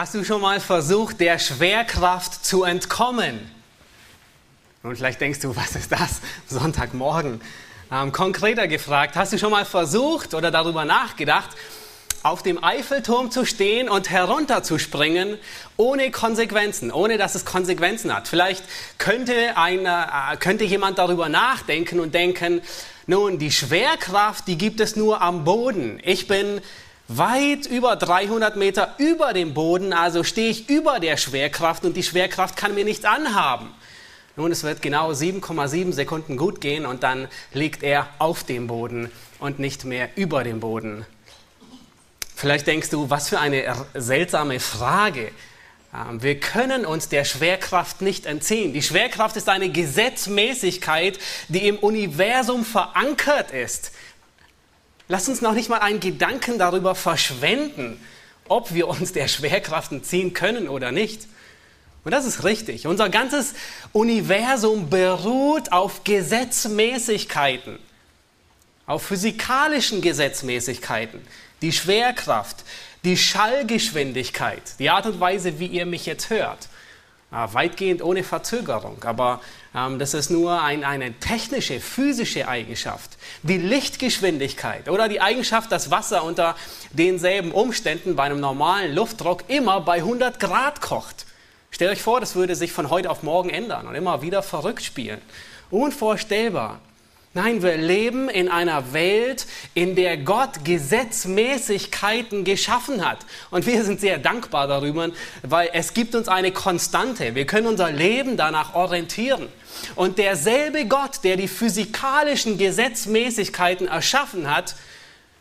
Hast du schon mal versucht, der Schwerkraft zu entkommen? Und vielleicht denkst du, was ist das? Sonntagmorgen. Ähm, konkreter gefragt, hast du schon mal versucht oder darüber nachgedacht, auf dem Eiffelturm zu stehen und herunterzuspringen, ohne Konsequenzen, ohne dass es Konsequenzen hat. Vielleicht könnte, eine, äh, könnte jemand darüber nachdenken und denken, nun, die Schwerkraft, die gibt es nur am Boden. Ich bin weit über 300 Meter über dem Boden, also stehe ich über der Schwerkraft und die Schwerkraft kann mir nichts anhaben. Nun, es wird genau 7,7 Sekunden gut gehen und dann liegt er auf dem Boden und nicht mehr über dem Boden. Vielleicht denkst du, was für eine seltsame Frage. Ähm, wir können uns der Schwerkraft nicht entziehen. Die Schwerkraft ist eine Gesetzmäßigkeit, die im Universum verankert ist. Lass uns noch nicht mal einen Gedanken darüber verschwenden, ob wir uns der Schwerkraft entziehen können oder nicht. Und das ist richtig. Unser ganzes Universum beruht auf Gesetzmäßigkeiten, auf physikalischen Gesetzmäßigkeiten. Die Schwerkraft, die Schallgeschwindigkeit, die Art und Weise, wie ihr mich jetzt hört. Weitgehend ohne Verzögerung, aber ähm, das ist nur ein, eine technische, physische Eigenschaft. Die Lichtgeschwindigkeit oder die Eigenschaft, dass Wasser unter denselben Umständen bei einem normalen Luftdruck immer bei 100 Grad kocht. Stellt euch vor, das würde sich von heute auf morgen ändern und immer wieder verrückt spielen. Unvorstellbar. Nein, wir leben in einer Welt, in der Gott Gesetzmäßigkeiten geschaffen hat. Und wir sind sehr dankbar darüber, weil es gibt uns eine Konstante. Wir können unser Leben danach orientieren. Und derselbe Gott, der die physikalischen Gesetzmäßigkeiten erschaffen hat,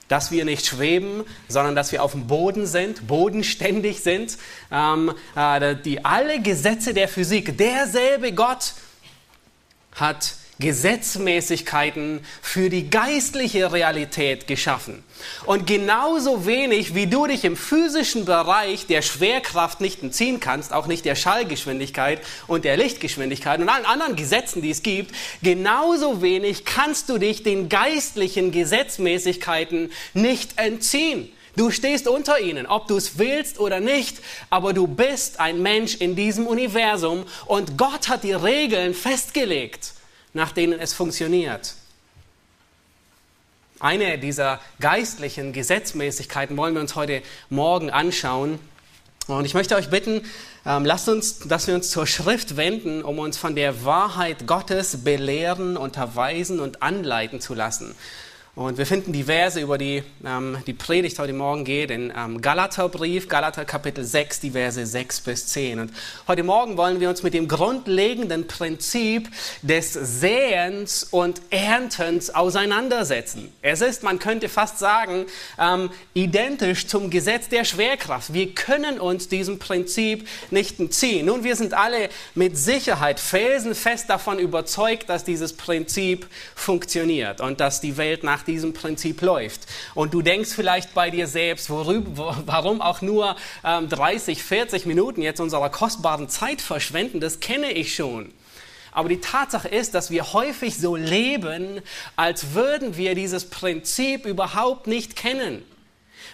dass wir nicht schweben, sondern dass wir auf dem Boden sind, bodenständig sind, ähm, äh, die alle Gesetze der Physik, derselbe Gott hat Gesetzmäßigkeiten für die geistliche Realität geschaffen. Und genauso wenig wie du dich im physischen Bereich der Schwerkraft nicht entziehen kannst, auch nicht der Schallgeschwindigkeit und der Lichtgeschwindigkeit und allen anderen Gesetzen, die es gibt, genauso wenig kannst du dich den geistlichen Gesetzmäßigkeiten nicht entziehen. Du stehst unter ihnen, ob du es willst oder nicht, aber du bist ein Mensch in diesem Universum und Gott hat die Regeln festgelegt nach denen es funktioniert. Eine dieser geistlichen Gesetzmäßigkeiten wollen wir uns heute Morgen anschauen. Und ich möchte euch bitten, ähm, lasst uns, dass wir uns zur Schrift wenden, um uns von der Wahrheit Gottes belehren, unterweisen und anleiten zu lassen. Und wir finden die Verse, über die ähm, die Predigt heute Morgen geht, in ähm, Galaterbrief, Galater Kapitel 6, die Verse 6 bis 10. Und heute Morgen wollen wir uns mit dem grundlegenden Prinzip des Säens und Erntens auseinandersetzen. Es ist, man könnte fast sagen, ähm, identisch zum Gesetz der Schwerkraft. Wir können uns diesem Prinzip nicht entziehen. Nun, wir sind alle mit Sicherheit felsenfest davon überzeugt, dass dieses Prinzip funktioniert und dass die Welt nach diesem Prinzip läuft. Und du denkst vielleicht bei dir selbst, worüber, warum auch nur ähm, 30, 40 Minuten jetzt unserer kostbaren Zeit verschwenden, das kenne ich schon. Aber die Tatsache ist, dass wir häufig so leben, als würden wir dieses Prinzip überhaupt nicht kennen.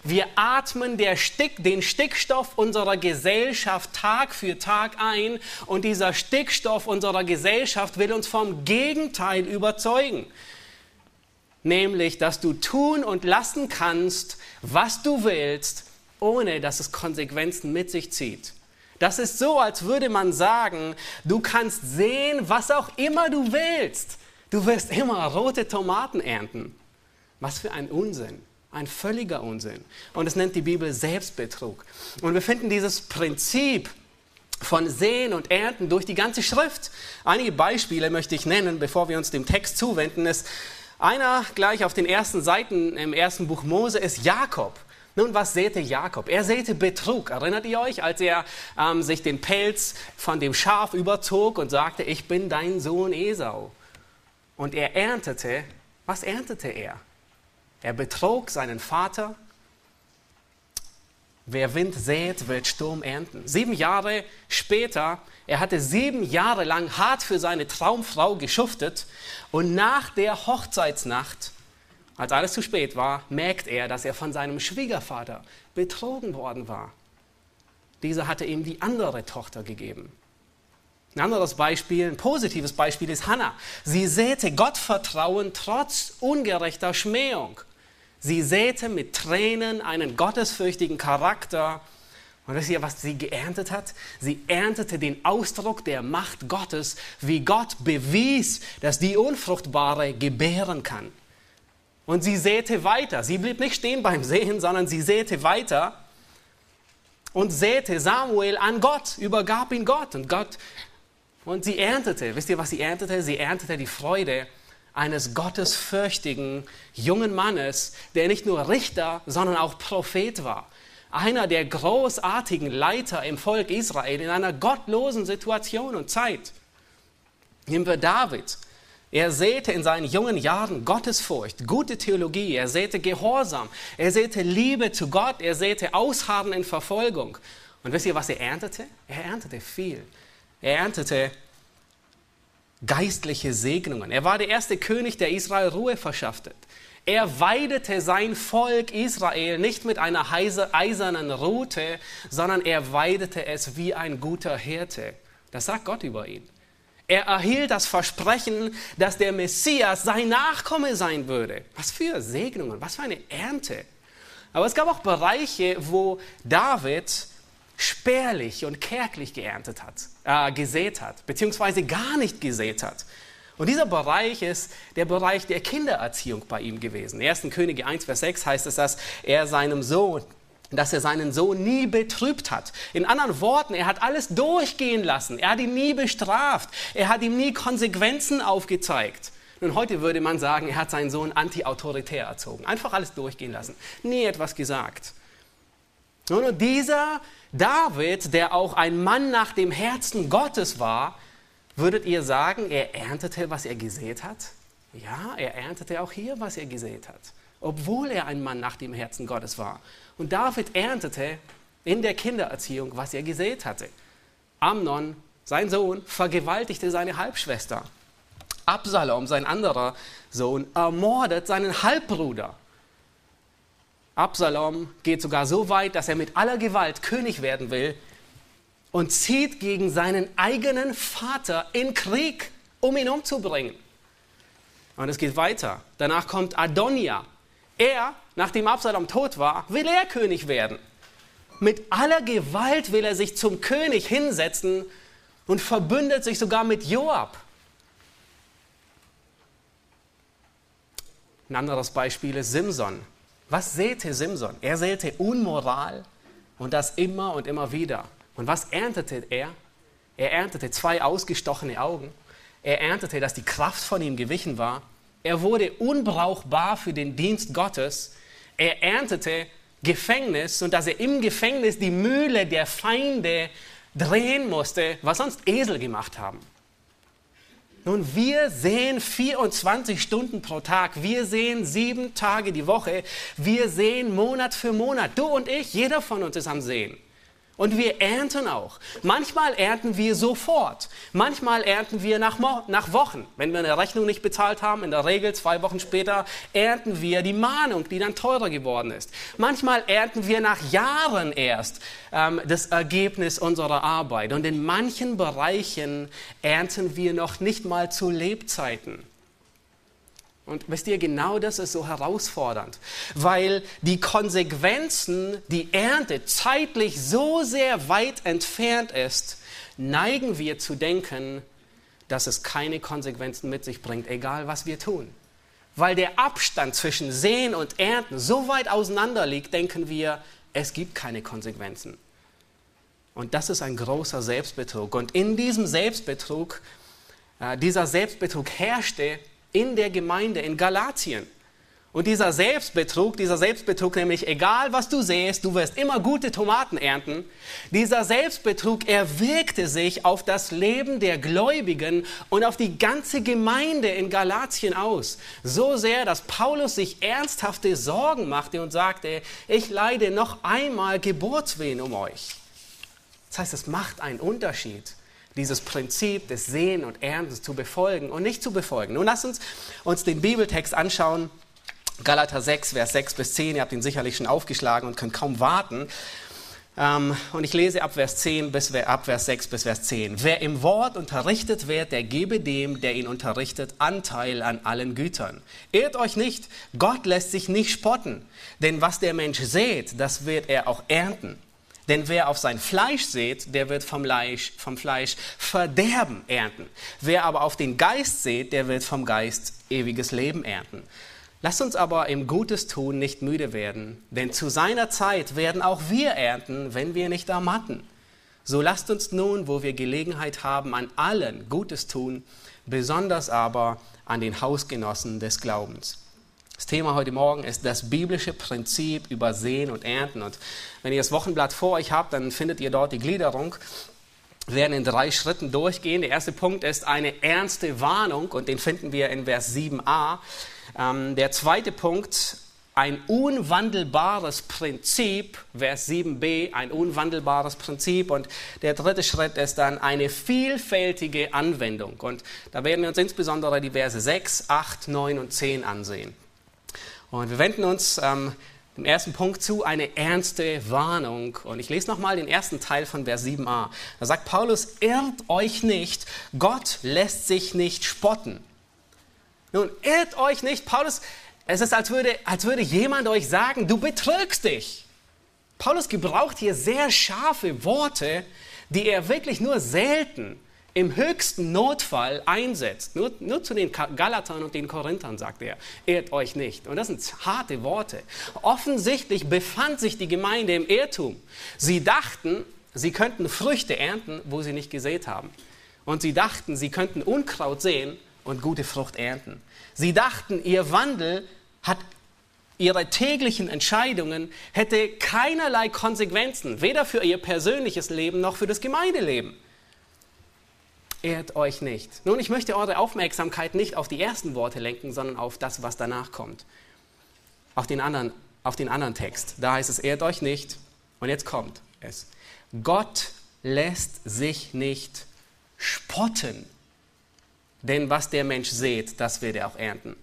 Wir atmen Stick, den Stickstoff unserer Gesellschaft Tag für Tag ein und dieser Stickstoff unserer Gesellschaft will uns vom Gegenteil überzeugen nämlich dass du tun und lassen kannst, was du willst, ohne dass es Konsequenzen mit sich zieht. Das ist so, als würde man sagen, du kannst sehen, was auch immer du willst. Du wirst immer rote Tomaten ernten. Was für ein Unsinn. Ein völliger Unsinn. Und es nennt die Bibel Selbstbetrug. Und wir finden dieses Prinzip von Sehen und Ernten durch die ganze Schrift. Einige Beispiele möchte ich nennen, bevor wir uns dem Text zuwenden. Es einer gleich auf den ersten Seiten im ersten Buch Mose ist Jakob. Nun, was säte Jakob? Er säte Betrug. Erinnert ihr euch, als er ähm, sich den Pelz von dem Schaf überzog und sagte, ich bin dein Sohn Esau. Und er erntete, was erntete er? Er betrog seinen Vater Wer Wind sät, wird Sturm ernten. Sieben Jahre später, er hatte sieben Jahre lang hart für seine Traumfrau geschuftet und nach der Hochzeitsnacht, als alles zu spät war, merkt er, dass er von seinem Schwiegervater betrogen worden war. dieser hatte ihm die andere Tochter gegeben. Ein anderes Beispiel, ein positives Beispiel ist Hannah. Sie säte Gottvertrauen trotz ungerechter Schmähung. Sie säte mit Tränen einen gottesfürchtigen Charakter. Und wisst ihr, was sie geerntet hat? Sie erntete den Ausdruck der Macht Gottes, wie Gott bewies, dass die Unfruchtbare gebären kann. Und sie säte weiter. Sie blieb nicht stehen beim Sehen, sondern sie säte weiter und säte Samuel an Gott, übergab ihn Gott. Und Gott, und sie erntete, wisst ihr, was sie erntete? Sie erntete die Freude eines gottesfürchtigen jungen Mannes, der nicht nur Richter, sondern auch Prophet war. Einer der großartigen Leiter im Volk Israel in einer gottlosen Situation und Zeit. Nehmen wir David. Er säte in seinen jungen Jahren Gottesfurcht, gute Theologie, er säte Gehorsam, er säte Liebe zu Gott, er säte Ausharren in Verfolgung. Und wisst ihr, was er erntete? Er erntete viel. Er erntete geistliche Segnungen. Er war der erste König, der Israel Ruhe verschaffte. Er weidete sein Volk Israel nicht mit einer eisernen Rute, sondern er weidete es wie ein guter Hirte. Das sagt Gott über ihn. Er erhielt das Versprechen, dass der Messias sein Nachkomme sein würde. Was für Segnungen, was für eine Ernte. Aber es gab auch Bereiche, wo David spärlich und kärglich geerntet hat, äh, gesät hat, beziehungsweise gar nicht gesät hat. Und dieser Bereich ist der Bereich der Kindererziehung bei ihm gewesen. 1. Könige 1, Vers 6 heißt es, dass er seinem Sohn dass er seinen Sohn nie betrübt hat. In anderen Worten, er hat alles durchgehen lassen. Er hat ihn nie bestraft. Er hat ihm nie Konsequenzen aufgezeigt. Nun, heute würde man sagen, er hat seinen Sohn anti-autoritär erzogen. Einfach alles durchgehen lassen. Nie etwas gesagt. Und dieser David, der auch ein Mann nach dem Herzen Gottes war, würdet ihr sagen, er erntete, was er gesät hat? Ja, er erntete auch hier, was er gesät hat obwohl er ein Mann nach dem Herzen Gottes war. Und David erntete in der Kindererziehung, was er gesät hatte. Amnon, sein Sohn, vergewaltigte seine Halbschwester. Absalom, sein anderer Sohn, ermordet seinen Halbbruder. Absalom geht sogar so weit, dass er mit aller Gewalt König werden will und zieht gegen seinen eigenen Vater in Krieg, um ihn umzubringen. Und es geht weiter. Danach kommt Adonia, er, nachdem Absalom tot war, will er König werden. Mit aller Gewalt will er sich zum König hinsetzen und verbündet sich sogar mit Joab. Ein anderes Beispiel ist Simson. Was säte Simson? Er säte Unmoral und das immer und immer wieder. Und was erntete er? Er erntete zwei ausgestochene Augen. Er erntete, dass die Kraft von ihm gewichen war er wurde unbrauchbar für den Dienst Gottes. Er erntete Gefängnis und dass er im Gefängnis die Mühle der Feinde drehen musste, was sonst Esel gemacht haben. Nun, wir sehen 24 Stunden pro Tag, wir sehen sieben Tage die Woche, wir sehen Monat für Monat. Du und ich, jeder von uns ist am Sehen. Und wir ernten auch. Manchmal ernten wir sofort. Manchmal ernten wir nach, nach, Wochen. Wenn wir eine Rechnung nicht bezahlt haben, in der Regel zwei Wochen später, ernten wir die Mahnung, die dann teurer geworden ist. Manchmal ernten wir nach Jahren erst ähm, das Ergebnis unserer Arbeit. Und in manchen Bereichen ernten wir noch nicht mal zu Lebzeiten. Und wisst ihr, genau das ist so herausfordernd, weil die Konsequenzen, die Ernte zeitlich so sehr weit entfernt ist, neigen wir zu denken, dass es keine Konsequenzen mit sich bringt, egal was wir tun. Weil der Abstand zwischen Sehen und Ernten so weit auseinander liegt, denken wir, es gibt keine Konsequenzen. Und das ist ein großer Selbstbetrug. Und in diesem Selbstbetrug, äh, dieser Selbstbetrug herrschte in der Gemeinde in Galatien. Und dieser Selbstbetrug, dieser Selbstbetrug nämlich, egal was du sähst, du wirst immer gute Tomaten ernten, dieser Selbstbetrug erwirkte sich auf das Leben der Gläubigen und auf die ganze Gemeinde in Galatien aus. So sehr, dass Paulus sich ernsthafte Sorgen machte und sagte, ich leide noch einmal Geburtswehen um euch. Das heißt, es macht einen Unterschied dieses Prinzip des Sehen und Erntens zu befolgen und nicht zu befolgen. Nun lasst uns uns den Bibeltext anschauen. Galater 6, Vers 6 bis 10. Ihr habt ihn sicherlich schon aufgeschlagen und könnt kaum warten. Ähm, und ich lese ab Vers, 10 bis, ab Vers 6 bis Vers 10. Wer im Wort unterrichtet wird, der gebe dem, der ihn unterrichtet, Anteil an allen Gütern. Ehrt euch nicht, Gott lässt sich nicht spotten, denn was der Mensch sät, das wird er auch ernten. Denn wer auf sein Fleisch sät, der wird vom Fleisch, vom Fleisch Verderben ernten. Wer aber auf den Geist sät, der wird vom Geist ewiges Leben ernten. Lasst uns aber im Gutes tun nicht müde werden, denn zu seiner Zeit werden auch wir ernten, wenn wir nicht ermatten. So lasst uns nun, wo wir Gelegenheit haben, an allen Gutes tun, besonders aber an den Hausgenossen des Glaubens. Das Thema heute Morgen ist das biblische Prinzip über Sehen und Ernten. Und wenn ihr das Wochenblatt vor euch habt, dann findet ihr dort die Gliederung. Wir werden in drei Schritten durchgehen. Der erste Punkt ist eine ernste Warnung und den finden wir in Vers 7a. Ähm, der zweite Punkt, ein unwandelbares Prinzip, Vers 7b, ein unwandelbares Prinzip. Und der dritte Schritt ist dann eine vielfältige Anwendung. Und da werden wir uns insbesondere die Verse 6, 8, 9 und 10 ansehen. Und wir wenden uns ähm, dem ersten Punkt zu, eine ernste Warnung. Und ich lese nochmal den ersten Teil von Vers 7a. Da sagt Paulus, irrt euch nicht, Gott lässt sich nicht spotten. Nun, irrt euch nicht, Paulus, es ist, als würde, als würde jemand euch sagen, du betrügst dich. Paulus gebraucht hier sehr scharfe Worte, die er wirklich nur selten im höchsten Notfall einsetzt. Nur, nur zu den Galatern und den Korinthern sagt er, ehrt euch nicht. Und das sind harte Worte. Offensichtlich befand sich die Gemeinde im Irrtum. Sie dachten, sie könnten Früchte ernten, wo sie nicht gesät haben. Und sie dachten, sie könnten Unkraut sehen, und gute Frucht ernten. Sie dachten, ihr Wandel hat ihre täglichen Entscheidungen hätte keinerlei Konsequenzen, weder für ihr persönliches Leben noch für das Gemeindeleben. Ehrt euch nicht. Nun, ich möchte eure Aufmerksamkeit nicht auf die ersten Worte lenken, sondern auf das, was danach kommt. Auf den anderen, auf den anderen Text. Da heißt es, ehrt euch nicht. Und jetzt kommt es. Gott lässt sich nicht spotten denn was der Mensch sät, das wird er auch ernten.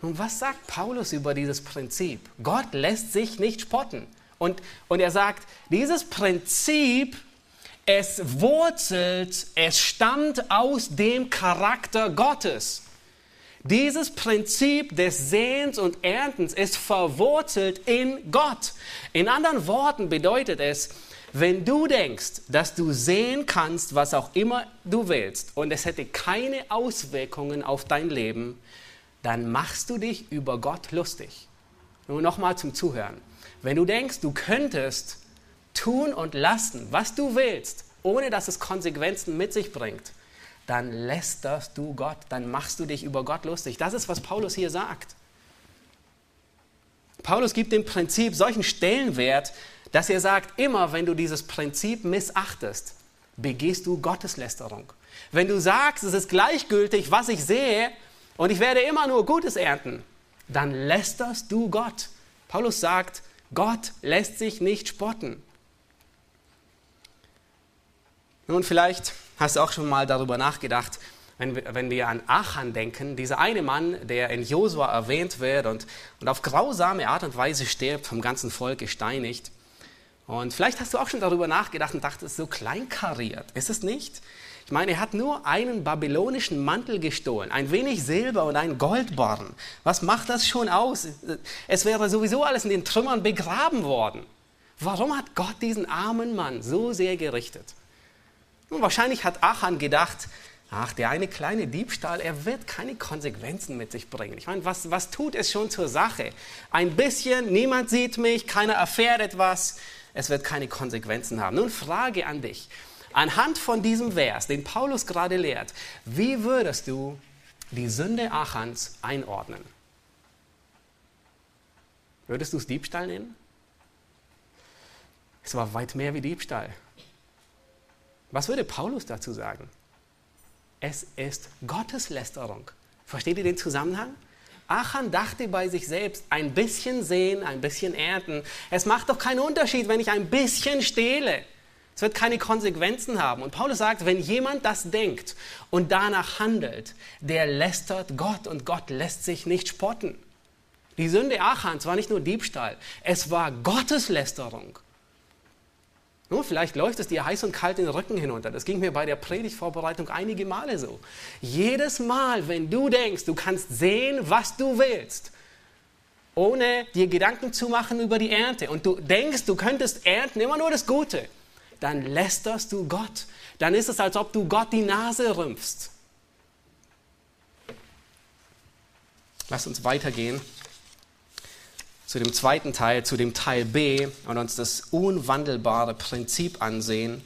Nun, was sagt Paulus über dieses Prinzip? Gott lässt sich nicht spotten. Und, und er sagt, dieses Prinzip, es wurzelt, es stammt aus dem Charakter Gottes. Dieses Prinzip des Sehens und Erntens ist verwurzelt in Gott. In anderen Worten bedeutet es, wenn du denkst, dass du sehen kannst, was auch immer du willst, und es hätte keine Auswirkungen auf dein Leben, dann machst du dich über Gott lustig. Nur nochmal zum Zuhören. Wenn du denkst, du könntest tun und lassen, was du willst, ohne dass es Konsequenzen mit sich bringt, dann lästerst du Gott, dann machst du dich über Gott lustig. Das ist, was Paulus hier sagt. Paulus gibt dem Prinzip solchen Stellenwert, dass er sagt, immer wenn du dieses Prinzip missachtest, begehst du Gotteslästerung. Wenn du sagst, es ist gleichgültig, was ich sehe und ich werde immer nur Gutes ernten, dann lästerst du Gott. Paulus sagt, Gott lässt sich nicht spotten. Nun, vielleicht hast du auch schon mal darüber nachgedacht, wenn wir, wenn wir an Achan denken, dieser eine Mann, der in Josua erwähnt wird und, und auf grausame Art und Weise stirbt, vom ganzen Volk gesteinigt. Und vielleicht hast du auch schon darüber nachgedacht und dachtest, so kleinkariert. Ist es nicht? Ich meine, er hat nur einen babylonischen Mantel gestohlen, ein wenig Silber und ein Goldbarren. Was macht das schon aus? Es wäre sowieso alles in den Trümmern begraben worden. Warum hat Gott diesen armen Mann so sehr gerichtet? Nun, wahrscheinlich hat Achan gedacht, ach, der eine kleine Diebstahl, er wird keine Konsequenzen mit sich bringen. Ich meine, was, was tut es schon zur Sache? Ein bisschen, niemand sieht mich, keiner erfährt etwas es wird keine Konsequenzen haben. Nun Frage an dich. Anhand von diesem Vers, den Paulus gerade lehrt, wie würdest du die Sünde Achans einordnen? Würdest du es Diebstahl nennen? Es war weit mehr wie Diebstahl. Was würde Paulus dazu sagen? Es ist Gotteslästerung. Versteht ihr den Zusammenhang? Achan dachte bei sich selbst, ein bisschen sehen, ein bisschen ernten. Es macht doch keinen Unterschied, wenn ich ein bisschen stehle. Es wird keine Konsequenzen haben. Und Paulus sagt, wenn jemand das denkt und danach handelt, der lästert Gott und Gott lässt sich nicht spotten. Die Sünde Achans war nicht nur Diebstahl, es war Gotteslästerung. Nun, vielleicht läuft es dir heiß und kalt den Rücken hinunter. Das ging mir bei der Predigtvorbereitung einige Male so. Jedes Mal, wenn du denkst, du kannst sehen, was du willst, ohne dir Gedanken zu machen über die Ernte und du denkst, du könntest ernten immer nur das Gute, dann lästerst du Gott. Dann ist es, als ob du Gott die Nase rümpfst. Lass uns weitergehen zu dem zweiten Teil, zu dem Teil B und uns das unwandelbare Prinzip ansehen.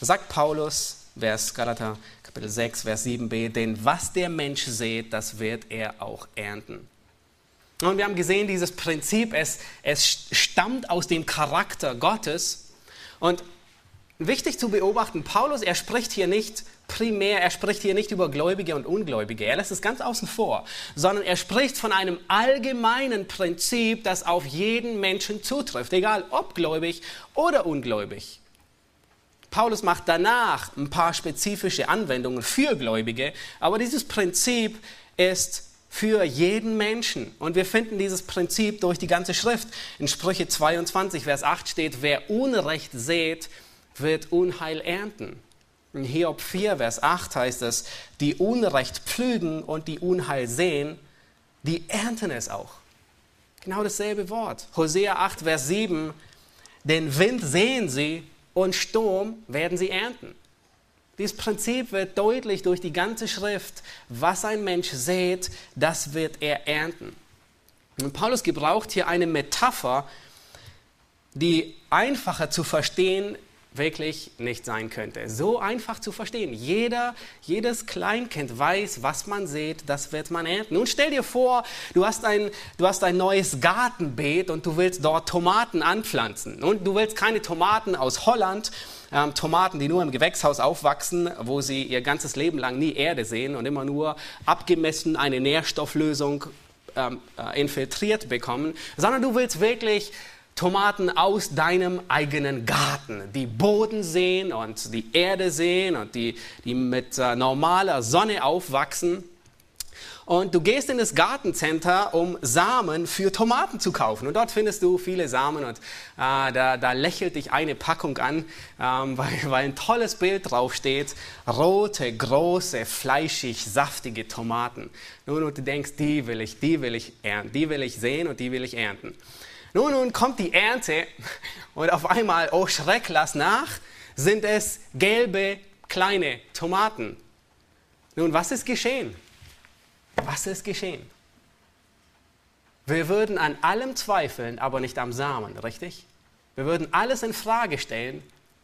Sagt Paulus, Vers Galater Kapitel 6, Vers 7b, denn was der Mensch sät, das wird er auch ernten. Und wir haben gesehen, dieses Prinzip, es, es stammt aus dem Charakter Gottes. Und wichtig zu beobachten, Paulus, er spricht hier nicht primär, er spricht hier nicht über Gläubige und Ungläubige, er lässt es ganz außen vor, sondern er spricht von einem allgemeinen Prinzip, das auf jeden Menschen zutrifft, egal ob gläubig oder ungläubig. Paulus macht danach ein paar spezifische Anwendungen für Gläubige, aber dieses Prinzip ist für jeden Menschen. Und wir finden dieses Prinzip durch die ganze Schrift. In Sprüche 22, Vers 8 steht, wer Unrecht sät, wird Unheil ernten. In Hiob 4, Vers 8 heißt es, die Unrecht pflügen und die Unheil sehen, die ernten es auch. Genau dasselbe Wort. Hosea 8, Vers 7, den Wind sehen sie und Sturm werden sie ernten. Dieses Prinzip wird deutlich durch die ganze Schrift. Was ein Mensch sät, das wird er ernten. Und Paulus gebraucht hier eine Metapher, die einfacher zu verstehen wirklich nicht sein könnte. So einfach zu verstehen. Jeder, jedes Kleinkind weiß, was man sieht, das wird man ernten. Nun stell dir vor, du hast ein, du hast ein neues Gartenbeet und du willst dort Tomaten anpflanzen. Und du willst keine Tomaten aus Holland, ähm, Tomaten, die nur im Gewächshaus aufwachsen, wo sie ihr ganzes Leben lang nie Erde sehen und immer nur abgemessen eine Nährstofflösung ähm, äh, infiltriert bekommen, sondern du willst wirklich Tomaten aus deinem eigenen Garten, die Boden sehen und die Erde sehen und die, die mit äh, normaler Sonne aufwachsen. Und du gehst in das Gartencenter, um Samen für Tomaten zu kaufen. Und dort findest du viele Samen und äh, da, da, lächelt dich eine Packung an, ähm, weil, weil ein tolles Bild draufsteht. Rote, große, fleischig, saftige Tomaten. Nun, und du denkst, die will ich, die will ich ernten, die will ich sehen und die will ich ernten. Nun, nun kommt die Ernte und auf einmal, oh Schreck, lass nach, sind es gelbe, kleine Tomaten. Nun, was ist geschehen? Was ist geschehen? Wir würden an allem zweifeln, aber nicht am Samen, richtig? Wir würden alles in Frage stellen,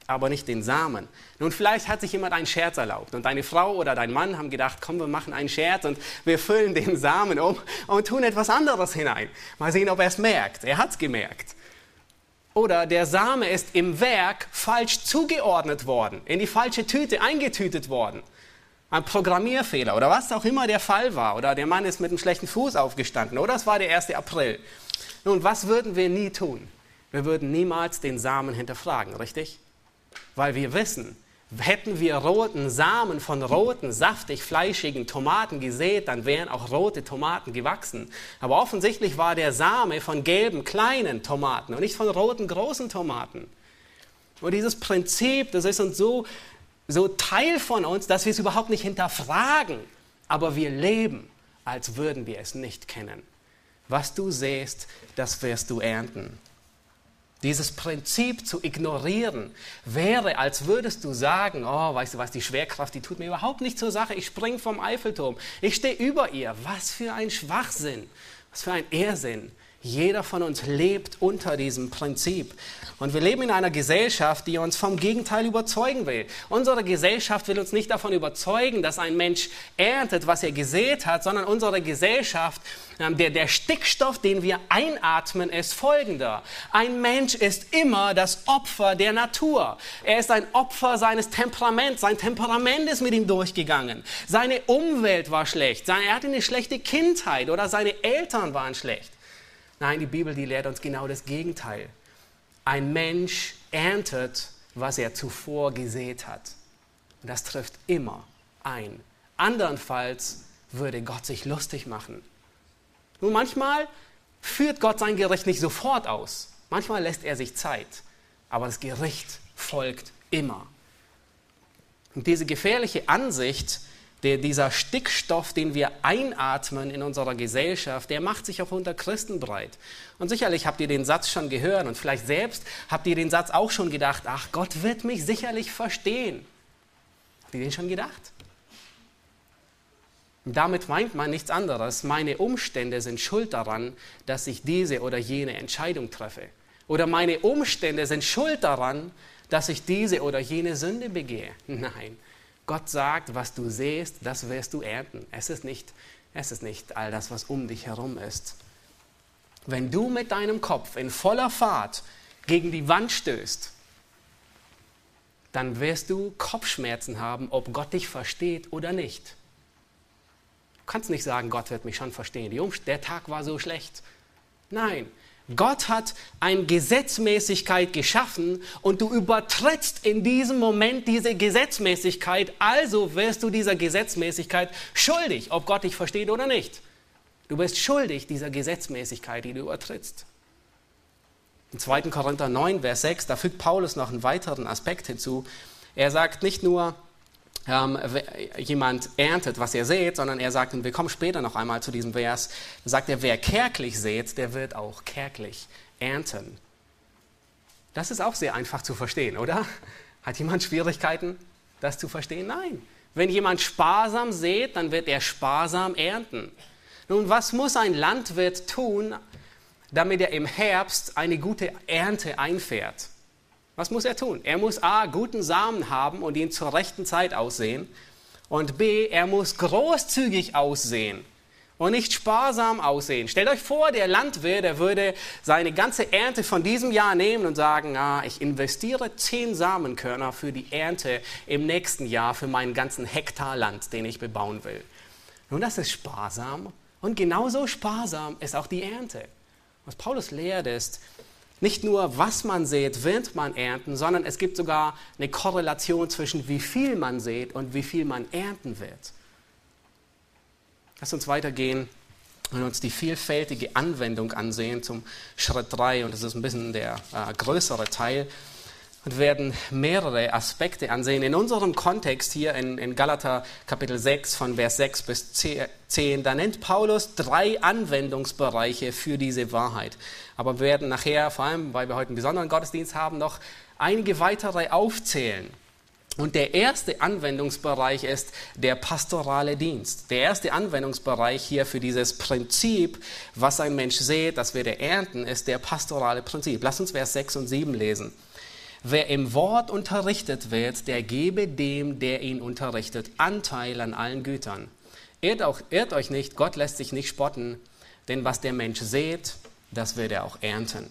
aber nicht den Samen. Nun, vielleicht hat sich jemand einen Scherz erlaubt und deine Frau oder dein Mann haben gedacht, komm, wir machen einen Scherz und wir füllen den Samen um und tun etwas anderes hinein. Mal sehen, ob er es merkt. Er hat es gemerkt. Oder der Same ist im Werk falsch zugeordnet worden, in die falsche Tüte eingetütet worden. Ein Programmierfehler oder was auch immer der Fall war. Oder der Mann ist mit einem schlechten Fuß aufgestanden. Oder es war der 1. April. Nun, was würden wir nie tun? Wir würden niemals den Samen hinterfragen, richtig? Weil wir wissen, hätten wir roten Samen von roten, saftig, fleischigen Tomaten gesät, dann wären auch rote Tomaten gewachsen. Aber offensichtlich war der Same von gelben, kleinen Tomaten und nicht von roten, großen Tomaten. Und dieses Prinzip, das ist uns so, so Teil von uns, dass wir es überhaupt nicht hinterfragen. Aber wir leben, als würden wir es nicht kennen. Was du säst, das wirst du ernten. Dieses Prinzip zu ignorieren wäre, als würdest du sagen, oh, weißt du was, die Schwerkraft, die tut mir überhaupt nicht zur Sache. Ich springe vom Eiffelturm. Ich stehe über ihr. Was für ein Schwachsinn. Was für ein Irrsinn. Jeder von uns lebt unter diesem Prinzip. Und wir leben in einer Gesellschaft, die uns vom Gegenteil überzeugen will. Unsere Gesellschaft will uns nicht davon überzeugen, dass ein Mensch erntet, was er gesät hat, sondern unsere Gesellschaft, ähm, der, der Stickstoff, den wir einatmen, ist folgender. Ein Mensch ist immer das Opfer der Natur. Er ist ein Opfer seines Temperaments. Sein Temperament ist mit ihm durchgegangen. Seine Umwelt war schlecht. Er hatte eine schlechte Kindheit oder seine Eltern waren schlecht. Nein, die Bibel, die lehrt uns genau das Gegenteil. Ein Mensch erntet, was er zuvor gesät hat. Und das trifft immer ein. Andernfalls würde Gott sich lustig machen. Nun, manchmal führt Gott sein Gericht nicht sofort aus. Manchmal lässt er sich Zeit. Aber das Gericht folgt immer. Und diese gefährliche Ansicht, der, dieser Stickstoff, den wir einatmen in unserer Gesellschaft, der macht sich auch unter Christen breit. Und sicherlich habt ihr den Satz schon gehört und vielleicht selbst habt ihr den Satz auch schon gedacht, ach, Gott wird mich sicherlich verstehen. Habt ihr den schon gedacht? Damit meint man nichts anderes. Meine Umstände sind schuld daran, dass ich diese oder jene Entscheidung treffe. Oder meine Umstände sind schuld daran, dass ich diese oder jene Sünde begehe. Nein, Gott sagt, was du sähst, das wirst du ernten. Es ist nicht, es ist nicht all das, was um dich herum ist. Wenn du mit deinem Kopf in voller Fahrt gegen die Wand stößt, dann wirst du Kopfschmerzen haben, ob Gott dich versteht oder nicht kannst nicht sagen, Gott wird mich schon verstehen. Der Tag war so schlecht. Nein, Gott hat eine Gesetzmäßigkeit geschaffen und du übertrittst in diesem Moment diese Gesetzmäßigkeit, also wirst du dieser Gesetzmäßigkeit schuldig, ob Gott dich versteht oder nicht. Du bist schuldig dieser Gesetzmäßigkeit, die du übertrittst. In 2. Korinther 9, Vers 6, da fügt Paulus noch einen weiteren Aspekt hinzu. Er sagt nicht nur, ähm, jemand erntet, was er sät, sondern er sagt, und wir kommen später noch einmal zu diesem Vers, sagt er, wer kärglich sät, der wird auch kärglich ernten. Das ist auch sehr einfach zu verstehen, oder? Hat jemand Schwierigkeiten, das zu verstehen? Nein. Wenn jemand sparsam sät, dann wird er sparsam ernten. Nun, was muss ein Landwirt tun, damit er im Herbst eine gute Ernte einfährt? Was muss er tun? Er muss A, guten Samen haben und ihn zur rechten Zeit aussehen. Und B, er muss großzügig aussehen und nicht sparsam aussehen. Stellt euch vor, der Landwirt, der würde seine ganze Ernte von diesem Jahr nehmen und sagen, ah, ich investiere zehn Samenkörner für die Ernte im nächsten Jahr für meinen ganzen Hektar Land, den ich bebauen will. Nun, das ist sparsam und genauso sparsam ist auch die Ernte. Was Paulus lehrt ist, nicht nur, was man sät, wird man ernten, sondern es gibt sogar eine Korrelation zwischen wie viel man sät und wie viel man ernten wird. Lass uns weitergehen und uns die vielfältige Anwendung ansehen zum Schritt 3. Und das ist ein bisschen der äh, größere Teil werden mehrere Aspekte ansehen. In unserem Kontext hier in, in Galater Kapitel 6 von Vers 6 bis 10, da nennt Paulus drei Anwendungsbereiche für diese Wahrheit. Aber wir werden nachher, vor allem weil wir heute einen besonderen Gottesdienst haben, noch einige weitere aufzählen. Und der erste Anwendungsbereich ist der pastorale Dienst. Der erste Anwendungsbereich hier für dieses Prinzip, was ein Mensch sät, das wir der ernten, ist der pastorale Prinzip. Lass uns Vers 6 und 7 lesen. Wer im Wort unterrichtet wird, der gebe dem, der ihn unterrichtet, Anteil an allen Gütern. Irrt, auch, irrt euch nicht, Gott lässt sich nicht spotten, denn was der Mensch sät, das wird er auch ernten.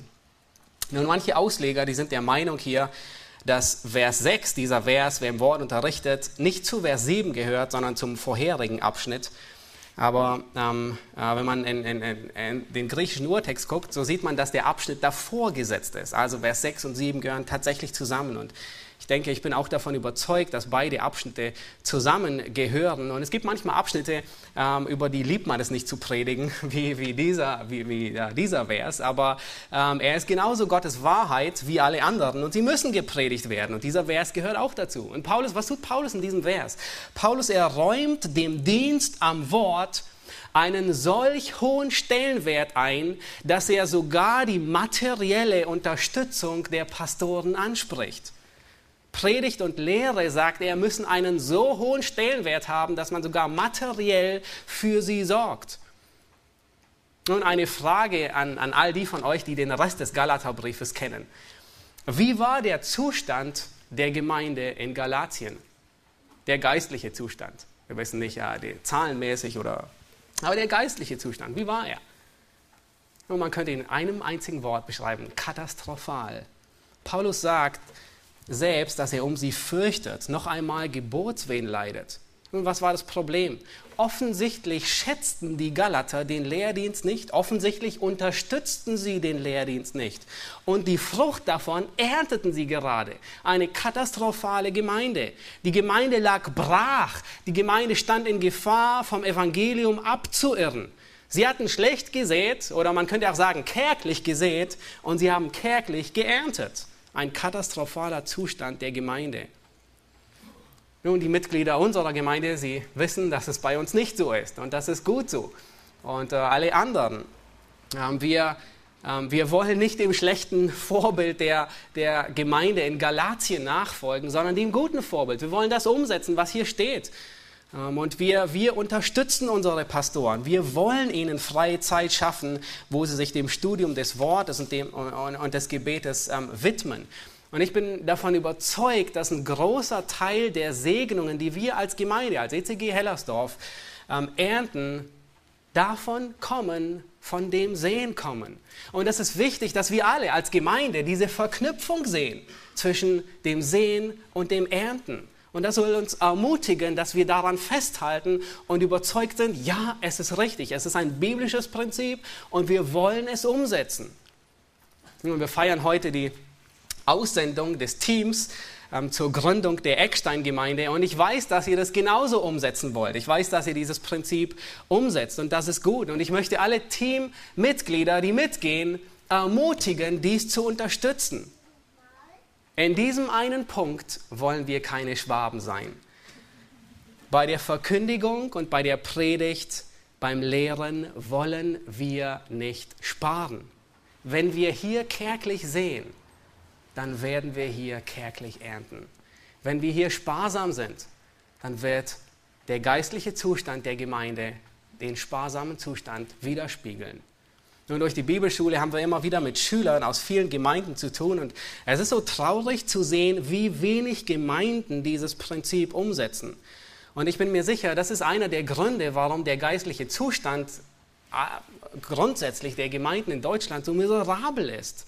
Nun, manche Ausleger, die sind der Meinung hier, dass Vers 6, dieser Vers, wer im Wort unterrichtet, nicht zu Vers 7 gehört, sondern zum vorherigen Abschnitt. Aber ähm, äh, wenn man in, in, in, den griechischen Urtext guckt, so sieht man, dass der Abschnitt davor gesetzt ist. Also Vers 6 und 7 gehören tatsächlich zusammen. Und ich denke, ich bin auch davon überzeugt, dass beide Abschnitte zusammengehören. Und es gibt manchmal Abschnitte, ähm, über die liebt man es nicht zu predigen, wie, wie, dieser, wie, wie ja, dieser Vers. Aber ähm, er ist genauso Gottes Wahrheit wie alle anderen und sie müssen gepredigt werden. Und dieser Vers gehört auch dazu. Und Paulus, was tut Paulus in diesem Vers? Paulus, er räumt dem Dienst am Wort einen solch hohen Stellenwert ein, dass er sogar die materielle Unterstützung der Pastoren anspricht. Predigt und Lehre, sagt er, müssen einen so hohen Stellenwert haben, dass man sogar materiell für sie sorgt. Nun eine Frage an, an all die von euch, die den Rest des Galaterbriefes kennen. Wie war der Zustand der Gemeinde in Galatien? Der geistliche Zustand. Wir wissen nicht, ja, zahlenmäßig oder. Aber der geistliche Zustand, wie war er? Nun, man könnte ihn in einem einzigen Wort beschreiben: katastrophal. Paulus sagt, selbst, dass er um sie fürchtet, noch einmal Geburtswehen leidet. Und was war das Problem? Offensichtlich schätzten die Galater den Lehrdienst nicht, offensichtlich unterstützten sie den Lehrdienst nicht. Und die Frucht davon ernteten sie gerade. Eine katastrophale Gemeinde. Die Gemeinde lag brach, die Gemeinde stand in Gefahr, vom Evangelium abzuirren. Sie hatten schlecht gesät, oder man könnte auch sagen kärglich gesät, und sie haben kärglich geerntet. Ein katastrophaler Zustand der Gemeinde. Nun, die Mitglieder unserer Gemeinde, sie wissen, dass es bei uns nicht so ist und das ist gut so. Und äh, alle anderen, äh, wir, äh, wir wollen nicht dem schlechten Vorbild der, der Gemeinde in Galatien nachfolgen, sondern dem guten Vorbild. Wir wollen das umsetzen, was hier steht. Ähm, und wir, wir unterstützen unsere Pastoren. Wir wollen ihnen freie Zeit schaffen, wo sie sich dem Studium des Wortes und, dem, und, und des Gebetes ähm, widmen. Und ich bin davon überzeugt, dass ein großer Teil der Segnungen, die wir als Gemeinde, als ECG Hellersdorf ähm, ernten, davon kommen, von dem Sehen kommen. Und es ist wichtig, dass wir alle als Gemeinde diese Verknüpfung sehen zwischen dem Sehen und dem Ernten. Und das soll uns ermutigen, dass wir daran festhalten und überzeugt sind, ja, es ist richtig, es ist ein biblisches Prinzip und wir wollen es umsetzen. Und wir feiern heute die Aussendung des Teams ähm, zur Gründung der Eckstein-Gemeinde. Und ich weiß, dass ihr das genauso umsetzen wollt. Ich weiß, dass ihr dieses Prinzip umsetzt und das ist gut. Und ich möchte alle Teammitglieder, die mitgehen, ermutigen, dies zu unterstützen. In diesem einen Punkt wollen wir keine Schwaben sein. Bei der Verkündigung und bei der Predigt, beim Lehren wollen wir nicht sparen. Wenn wir hier kärglich sehen, dann werden wir hier kärglich ernten. Wenn wir hier sparsam sind, dann wird der geistliche Zustand der Gemeinde den sparsamen Zustand widerspiegeln. Nun, durch die Bibelschule haben wir immer wieder mit Schülern aus vielen Gemeinden zu tun und es ist so traurig zu sehen, wie wenig Gemeinden dieses Prinzip umsetzen. Und ich bin mir sicher, das ist einer der Gründe, warum der geistliche Zustand äh, grundsätzlich der Gemeinden in Deutschland so miserabel ist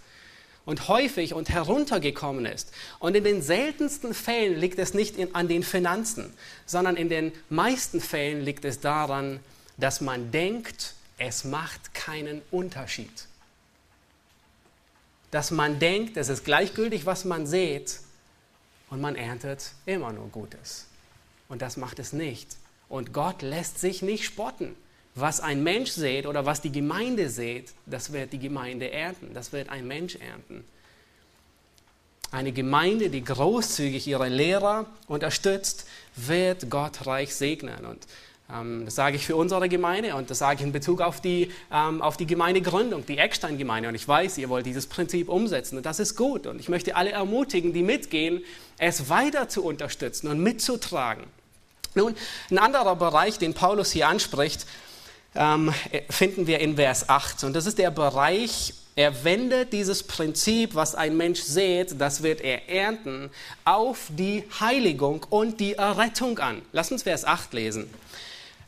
und häufig und heruntergekommen ist. Und in den seltensten Fällen liegt es nicht an den Finanzen, sondern in den meisten Fällen liegt es daran, dass man denkt, es macht keinen Unterschied. Dass man denkt, es ist gleichgültig, was man sieht, und man erntet immer nur Gutes. Und das macht es nicht. Und Gott lässt sich nicht spotten. Was ein Mensch sät oder was die Gemeinde sät, das wird die Gemeinde ernten. Das wird ein Mensch ernten. Eine Gemeinde, die großzügig ihre Lehrer unterstützt, wird Gott reich segnen. Und das sage ich für unsere Gemeinde und das sage ich in Bezug auf die, ähm, auf die Gemeindegründung, die Eckstein-Gemeinde. Und ich weiß, ihr wollt dieses Prinzip umsetzen und das ist gut. Und ich möchte alle ermutigen, die mitgehen, es weiter zu unterstützen und mitzutragen. Nun, ein anderer Bereich, den Paulus hier anspricht, ähm, finden wir in Vers 8. Und das ist der Bereich, er wendet dieses Prinzip, was ein Mensch sät, das wird er ernten, auf die Heiligung und die Errettung an. Lass uns Vers 8 lesen.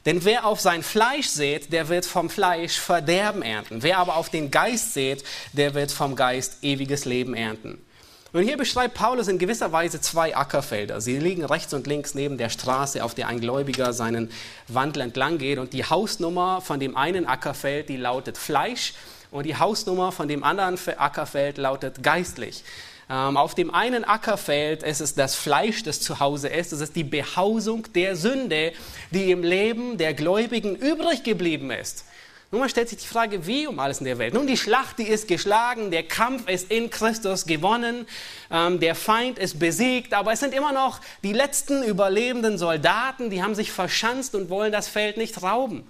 Denn wer auf sein Fleisch sät, der wird vom Fleisch Verderben ernten. Wer aber auf den Geist sät, der wird vom Geist ewiges Leben ernten. Und hier beschreibt Paulus in gewisser Weise zwei Ackerfelder. Sie liegen rechts und links neben der Straße, auf der ein Gläubiger seinen Wandel entlang geht. Und die Hausnummer von dem einen Ackerfeld, die lautet Fleisch. Und die Hausnummer von dem anderen Ackerfeld lautet geistlich. Ähm, auf dem einen Ackerfeld ist es das Fleisch, das zu Hause ist. Es ist die Behausung der Sünde, die im Leben der Gläubigen übrig geblieben ist. Nun mal stellt sich die Frage, wie um alles in der Welt. Nun, die Schlacht, die ist geschlagen, der Kampf ist in Christus gewonnen, ähm, der Feind ist besiegt, aber es sind immer noch die letzten überlebenden Soldaten, die haben sich verschanzt und wollen das Feld nicht rauben.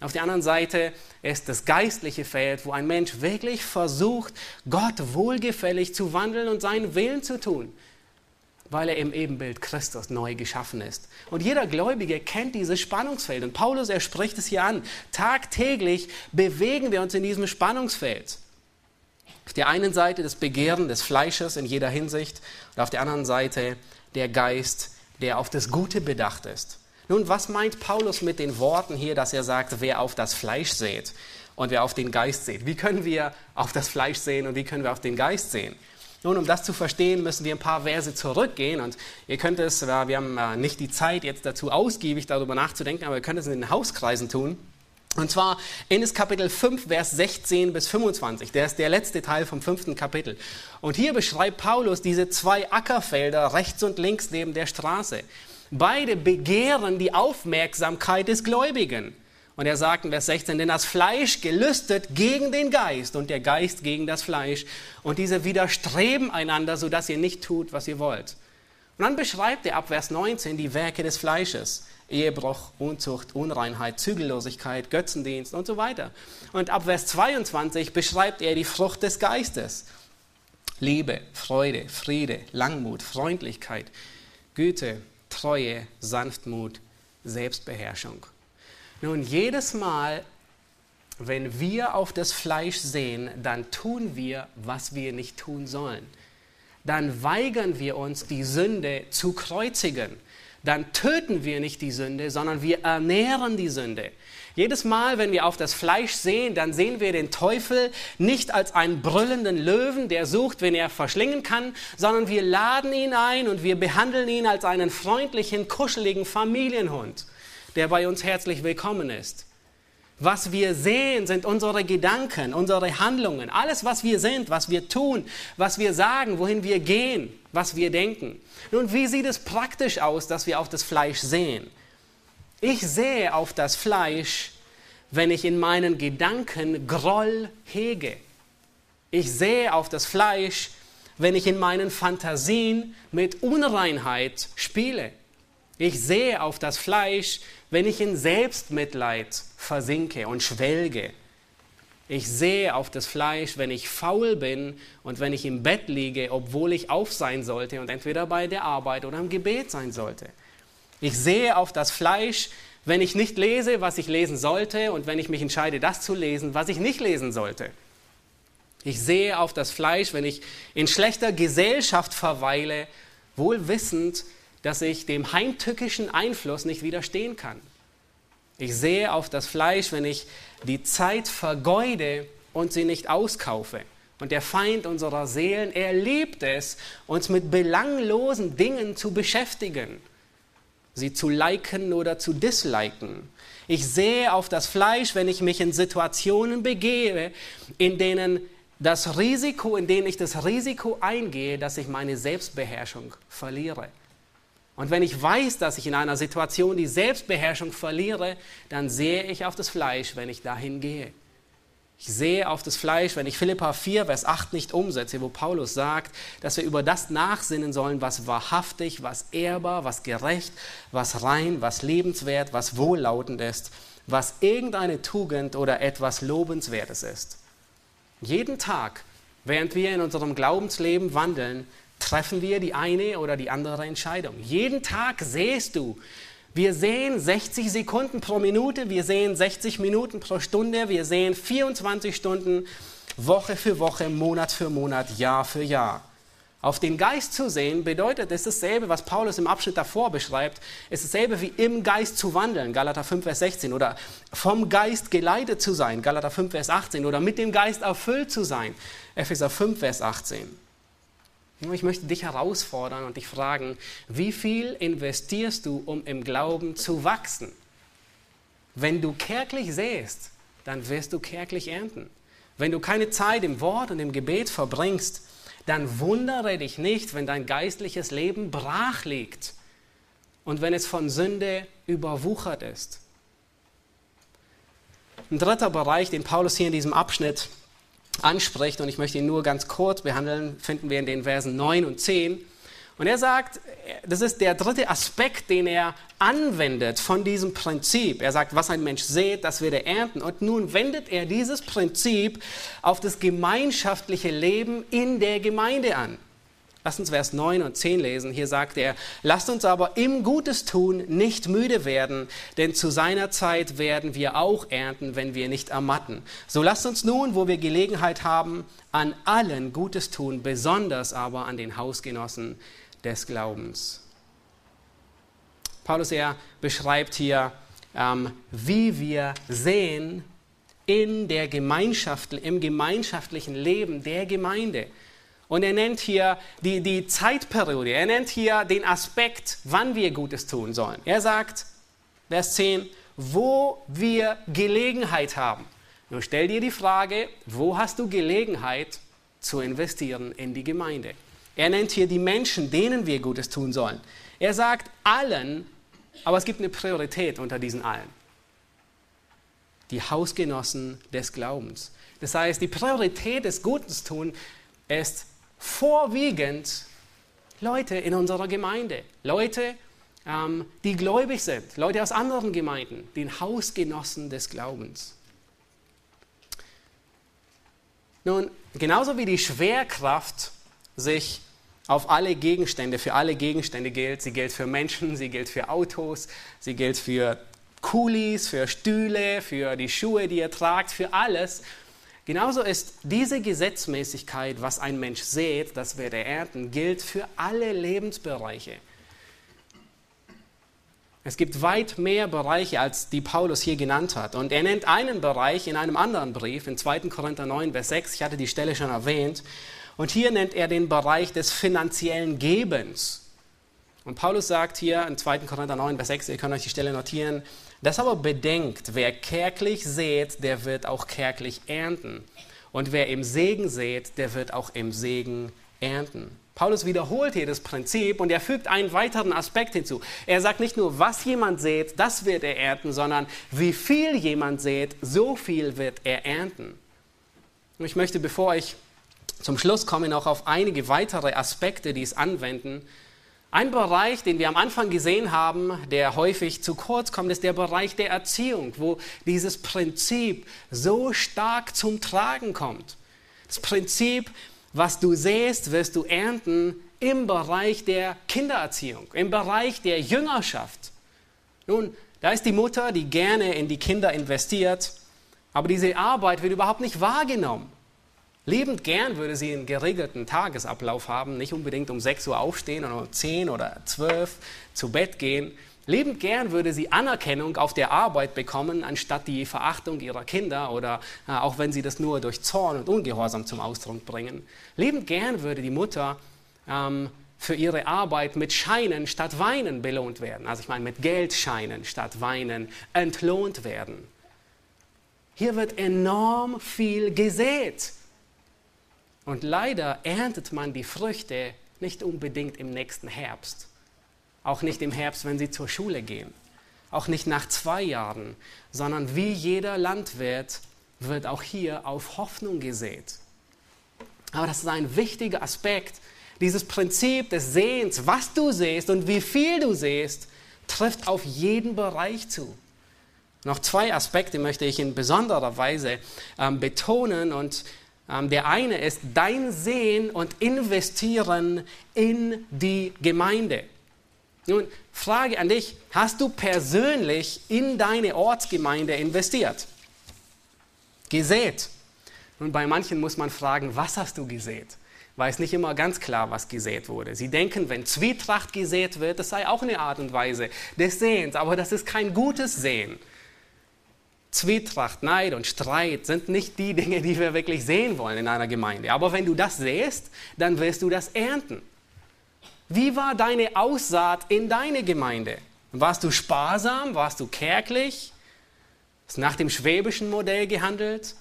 Auf der anderen Seite ist das geistliche Feld, wo ein Mensch wirklich versucht, Gott wohlgefällig zu wandeln und seinen Willen zu tun weil er im Ebenbild Christus neu geschaffen ist. Und jeder Gläubige kennt dieses Spannungsfeld. Und Paulus, er spricht es hier an. Tagtäglich bewegen wir uns in diesem Spannungsfeld. Auf der einen Seite das Begehren des Fleisches in jeder Hinsicht und auf der anderen Seite der Geist, der auf das Gute bedacht ist. Nun, was meint Paulus mit den Worten hier, dass er sagt, wer auf das Fleisch sät und wer auf den Geist sät? Wie können wir auf das Fleisch sehen und wie können wir auf den Geist sehen? Nun, um das zu verstehen, müssen wir ein paar Verse zurückgehen und ihr könnt es, wir haben äh, nicht die Zeit jetzt dazu ausgiebig darüber nachzudenken, aber ihr könnt es in den Hauskreisen tun. Und zwar in das Kapitel 5, Vers 16 bis 25. Der ist der letzte Teil vom fünften Kapitel. Und hier beschreibt Paulus diese zwei Ackerfelder rechts und links neben der Straße. Beide begehren die Aufmerksamkeit des Gläubigen. Und er sagt in Vers 16, denn das Fleisch gelüstet gegen den Geist und der Geist gegen das Fleisch. Und diese widerstreben einander, sodass ihr nicht tut, was ihr wollt. Und dann beschreibt er ab Vers 19 die Werke des Fleisches. Ehebruch, Unzucht, Unreinheit, Zügellosigkeit, Götzendienst und so weiter. Und ab Vers 22 beschreibt er die Frucht des Geistes. Liebe, Freude, Friede, Langmut, Freundlichkeit, Güte, Treue, Sanftmut, Selbstbeherrschung. Nun, jedes Mal, wenn wir auf das Fleisch sehen, dann tun wir, was wir nicht tun sollen. Dann weigern wir uns, die Sünde zu kreuzigen. Dann töten wir nicht die Sünde, sondern wir ernähren die Sünde. Jedes Mal, wenn wir auf das Fleisch sehen, dann sehen wir den Teufel nicht als einen brüllenden Löwen, der sucht, wen er verschlingen kann, sondern wir laden ihn ein und wir behandeln ihn als einen freundlichen, kuscheligen Familienhund der bei uns herzlich willkommen ist. Was wir sehen, sind unsere Gedanken, unsere Handlungen, alles, was wir sind, was wir tun, was wir sagen, wohin wir gehen, was wir denken. Nun, wie sieht es praktisch aus, dass wir auf das Fleisch sehen? Ich sehe auf das Fleisch, wenn ich in meinen Gedanken Groll hege. Ich sehe auf das Fleisch, wenn ich in meinen Fantasien mit Unreinheit spiele. Ich sehe auf das Fleisch, wenn ich in Selbstmitleid versinke und schwelge. Ich sehe auf das Fleisch, wenn ich faul bin und wenn ich im Bett liege, obwohl ich auf sein sollte und entweder bei der Arbeit oder im Gebet sein sollte. Ich sehe auf das Fleisch, wenn ich nicht lese, was ich lesen sollte und wenn ich mich entscheide, das zu lesen, was ich nicht lesen sollte. Ich sehe auf das Fleisch, wenn ich in schlechter Gesellschaft verweile, wohl wissend, dass ich dem heimtückischen Einfluss nicht widerstehen kann. Ich sehe auf das Fleisch, wenn ich die Zeit vergeude und sie nicht auskaufe. Und der Feind unserer Seelen, er liebt es, uns mit belanglosen Dingen zu beschäftigen, sie zu liken oder zu disliken. Ich sehe auf das Fleisch, wenn ich mich in Situationen begebe, in denen das Risiko, in denen ich das Risiko eingehe, dass ich meine Selbstbeherrschung verliere. Und wenn ich weiß, dass ich in einer Situation die Selbstbeherrschung verliere, dann sehe ich auf das Fleisch, wenn ich dahin gehe. Ich sehe auf das Fleisch, wenn ich Philippa 4, Vers 8 nicht umsetze, wo Paulus sagt, dass wir über das nachsinnen sollen, was wahrhaftig, was ehrbar, was gerecht, was rein, was lebenswert, was wohllautend ist, was irgendeine Tugend oder etwas Lobenswertes ist. Jeden Tag, während wir in unserem Glaubensleben wandeln, treffen wir die eine oder die andere Entscheidung. Jeden Tag sehst du, wir sehen 60 Sekunden pro Minute, wir sehen 60 Minuten pro Stunde, wir sehen 24 Stunden Woche für Woche, Monat für Monat, Jahr für Jahr. Auf den Geist zu sehen bedeutet, es ist dasselbe, was Paulus im Abschnitt davor beschreibt. Es ist dasselbe wie im Geist zu wandeln, Galater 5, Vers 16, oder vom Geist geleitet zu sein, Galater 5, Vers 18, oder mit dem Geist erfüllt zu sein, Epheser 5, Vers 18. Ich möchte dich herausfordern und dich fragen, wie viel investierst du, um im Glauben zu wachsen? Wenn du kärglich säst, dann wirst du kärglich ernten. Wenn du keine Zeit im Wort und im Gebet verbringst, dann wundere dich nicht, wenn dein geistliches Leben brach liegt und wenn es von Sünde überwuchert ist. Ein dritter Bereich, den Paulus hier in diesem Abschnitt anspricht, und ich möchte ihn nur ganz kurz behandeln, finden wir in den Versen 9 und 10. Und er sagt, das ist der dritte Aspekt, den er anwendet von diesem Prinzip. Er sagt, was ein Mensch sät, das wird er ernten. Und nun wendet er dieses Prinzip auf das gemeinschaftliche Leben in der Gemeinde an. Lass uns Vers 9 und 10 lesen. Hier sagt er, lasst uns aber im Gutes tun nicht müde werden, denn zu seiner Zeit werden wir auch ernten, wenn wir nicht ermatten. So lasst uns nun, wo wir Gelegenheit haben, an allen Gutes tun, besonders aber an den Hausgenossen des Glaubens. Paulus er beschreibt hier, ähm, wie wir sehen in der Gemeinschaft, im gemeinschaftlichen Leben der Gemeinde. Und er nennt hier die, die Zeitperiode, er nennt hier den Aspekt, wann wir Gutes tun sollen. Er sagt, Vers 10, wo wir Gelegenheit haben. Nur stell dir die Frage, wo hast du Gelegenheit zu investieren in die Gemeinde? Er nennt hier die Menschen, denen wir Gutes tun sollen. Er sagt allen, aber es gibt eine Priorität unter diesen allen. die Hausgenossen des Glaubens. Das heißt, die Priorität des Gutens ist vorwiegend Leute in unserer Gemeinde, Leute, ähm, die gläubig sind, Leute aus anderen Gemeinden, den Hausgenossen des Glaubens. Nun, genauso wie die Schwerkraft sich auf alle Gegenstände, für alle Gegenstände gilt, sie gilt für Menschen, sie gilt für Autos, sie gilt für Kulis, für Stühle, für die Schuhe, die ihr tragt, für alles. Genauso ist diese Gesetzmäßigkeit, was ein Mensch sät, das wird er ernten, gilt für alle Lebensbereiche. Es gibt weit mehr Bereiche, als die Paulus hier genannt hat. Und er nennt einen Bereich in einem anderen Brief, in 2. Korinther 9, Vers 6. Ich hatte die Stelle schon erwähnt. Und hier nennt er den Bereich des finanziellen Gebens. Und Paulus sagt hier in 2. Korinther 9, Vers 6, ihr könnt euch die Stelle notieren, das aber bedenkt, wer kärglich sät, der wird auch kärglich ernten. Und wer im Segen sät, der wird auch im Segen ernten. Paulus wiederholt hier das Prinzip und er fügt einen weiteren Aspekt hinzu. Er sagt nicht nur, was jemand sät, das wird er ernten, sondern wie viel jemand sät, so viel wird er ernten. Und ich möchte, bevor ich zum Schluss komme, noch auf einige weitere Aspekte, die es anwenden. Ein Bereich, den wir am Anfang gesehen haben, der häufig zu kurz kommt, ist der Bereich der Erziehung, wo dieses Prinzip so stark zum Tragen kommt. Das Prinzip, was du säst, wirst du ernten im Bereich der Kindererziehung, im Bereich der Jüngerschaft. Nun, da ist die Mutter, die gerne in die Kinder investiert, aber diese Arbeit wird überhaupt nicht wahrgenommen. Lebend gern würde sie einen geregelten Tagesablauf haben, nicht unbedingt um 6 Uhr aufstehen oder um 10 oder 12 zu Bett gehen. Lebend gern würde sie Anerkennung auf der Arbeit bekommen, anstatt die Verachtung ihrer Kinder oder äh, auch wenn sie das nur durch Zorn und Ungehorsam zum Ausdruck bringen. Lebend gern würde die Mutter ähm, für ihre Arbeit mit Scheinen statt Weinen belohnt werden. Also ich meine mit Geldscheinen statt Weinen entlohnt werden. Hier wird enorm viel gesät. Und leider erntet man die Früchte nicht unbedingt im nächsten Herbst. Auch nicht im Herbst, wenn sie zur Schule gehen. Auch nicht nach zwei Jahren, sondern wie jeder Landwirt wird auch hier auf Hoffnung gesät. Aber das ist ein wichtiger Aspekt. Dieses Prinzip des Sehens, was du siehst und wie viel du siehst, trifft auf jeden Bereich zu. Noch zwei Aspekte möchte ich in besonderer Weise ähm, betonen und der eine ist dein Sehen und Investieren in die Gemeinde. Nun, Frage an dich, hast du persönlich in deine Ortsgemeinde investiert? Gesät. Nun, bei manchen muss man fragen, was hast du gesät? Weil es nicht immer ganz klar, was gesät wurde. Sie denken, wenn Zwietracht gesät wird, das sei auch eine Art und Weise des Sehens, aber das ist kein gutes Sehen. Zwietracht, Neid und Streit sind nicht die Dinge, die wir wirklich sehen wollen in einer Gemeinde. Aber wenn du das sähst, dann wirst du das ernten. Wie war deine Aussaat in deine Gemeinde? Warst du sparsam? Warst du kärglich? Ist nach dem schwäbischen Modell gehandelt?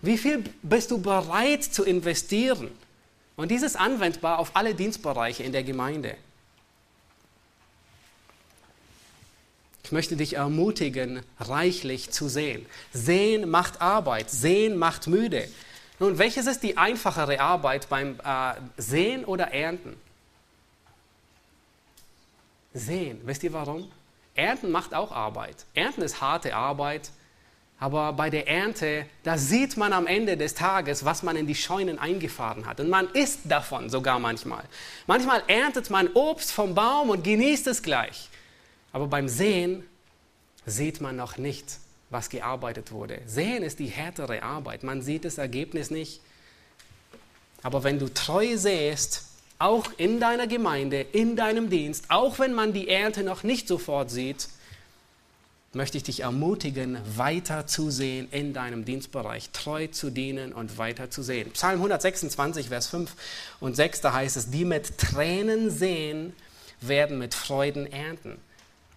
Wie viel bist du bereit zu investieren? Und dieses anwendbar auf alle Dienstbereiche in der Gemeinde. Ich möchte dich ermutigen, reichlich zu sehen. Sehen macht Arbeit, sehen macht müde. Nun, welches ist die einfachere Arbeit beim äh, Sehen oder Ernten? sehen. Wisst ihr warum? Ernten macht auch Arbeit. Ernten ist harte Arbeit, aber bei der Ernte, da sieht man am Ende des Tages, was man in die Scheunen eingefahren hat. Und man isst davon sogar manchmal. Manchmal erntet man Obst vom Baum und genießt es gleich. Aber beim Sehen sieht man noch nicht, was gearbeitet wurde. Sehen ist die härtere Arbeit. Man sieht das Ergebnis nicht. Aber wenn du treu sähst, auch in deiner Gemeinde, in deinem Dienst, auch wenn man die Ernte noch nicht sofort sieht, möchte ich dich ermutigen, weiter zu sehen in deinem Dienstbereich, treu zu dienen und weiter zu sehen. Psalm 126, Vers 5 und 6, da heißt es, die mit Tränen sehen, werden mit Freuden ernten.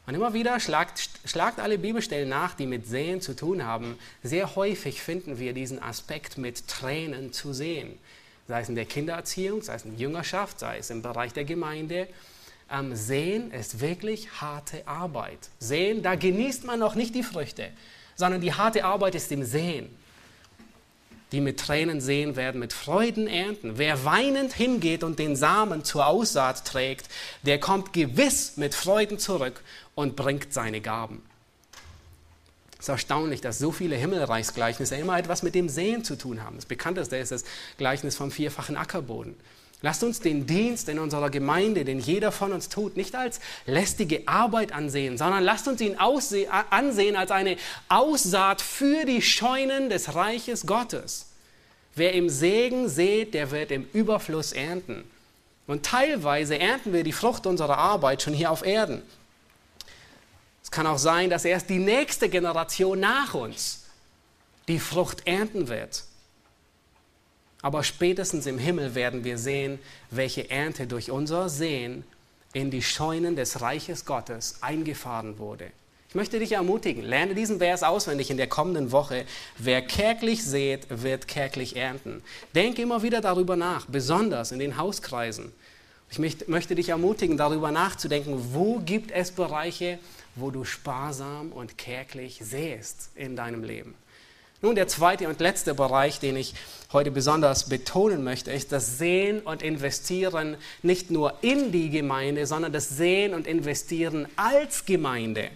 Und immer wieder schlagt, schlagt alle Bibelstellen nach, die mit Sehen zu tun haben. Sehr häufig finden wir diesen Aspekt mit Tränen zu sehen sei es in der Kindererziehung, sei es in der Jüngerschaft, sei es im Bereich der Gemeinde. Ähm, sehen ist wirklich harte Arbeit. Sehen, da genießt man noch nicht die Früchte, sondern die harte Arbeit ist im Sehen. Die mit Tränen sehen, werden mit Freuden ernten. Wer weinend hingeht und den Samen zur Aussaat trägt, der kommt gewiss mit Freuden zurück und bringt seine Gaben. Es ist erstaunlich, dass so viele Himmelreichsgleichnisse immer etwas mit dem Sehen zu tun haben. Das bekannteste ist das Gleichnis vom vierfachen Ackerboden. Lasst uns den Dienst in unserer Gemeinde, den jeder von uns tut, nicht als lästige Arbeit ansehen, sondern lasst uns ihn ansehen als eine Aussaat für die Scheunen des Reiches Gottes. Wer im Segen sät, der wird im Überfluss ernten. Und teilweise ernten wir die Frucht unserer Arbeit schon hier auf Erden. Es kann auch sein, dass erst die nächste Generation nach uns die Frucht ernten wird. Aber spätestens im Himmel werden wir sehen, welche Ernte durch unser Sehen in die Scheunen des Reiches Gottes eingefahren wurde. Ich möchte dich ermutigen, lerne diesen Vers auswendig in der kommenden Woche. Wer kärglich sät, wird kärglich ernten. Denk immer wieder darüber nach, besonders in den Hauskreisen. Ich möchte dich ermutigen, darüber nachzudenken, wo gibt es Bereiche, wo du sparsam und kärglich säst in deinem Leben. Nun, der zweite und letzte Bereich, den ich heute besonders betonen möchte, ist das Sehen und Investieren nicht nur in die Gemeinde, sondern das Sehen und Investieren als Gemeinde.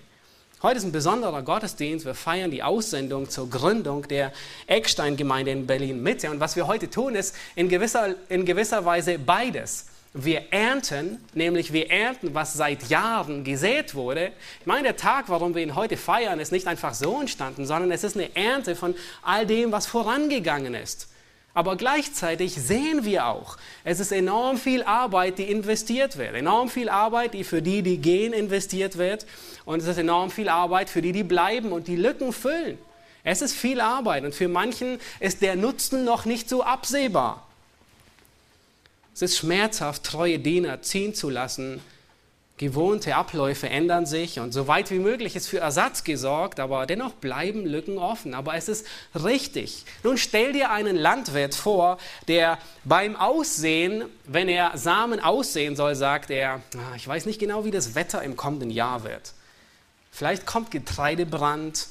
Heute ist ein besonderer Gottesdienst. Wir feiern die Aussendung zur Gründung der Eckstein-Gemeinde in Berlin-Mitte. Und was wir heute tun, ist in gewisser, in gewisser Weise beides wir ernten, nämlich wir ernten, was seit Jahren gesät wurde. Ich meine, der Tag, warum wir ihn heute feiern, ist nicht einfach so entstanden, sondern es ist eine Ernte von all dem, was vorangegangen ist. Aber gleichzeitig sehen wir auch, es ist enorm viel Arbeit, die investiert wird. Enorm viel Arbeit, die für die, die gehen, investiert wird. Und es ist enorm viel Arbeit für die, die bleiben und die Lücken füllen. Es ist viel Arbeit und für manchen ist der Nutzen noch nicht so absehbar. Es ist schmerzhaft, treue Diener ziehen zu lassen. Gewohnte Abläufe ändern sich und so weit wie möglich ist für Ersatz gesorgt, aber dennoch bleiben Lücken offen. Aber es ist richtig. Nun stell dir einen Landwirt vor, der beim Aussehen, wenn er Samen aussehen soll, sagt er, ah, ich weiß nicht genau, wie das Wetter im kommenden Jahr wird. Vielleicht kommt Getreidebrand,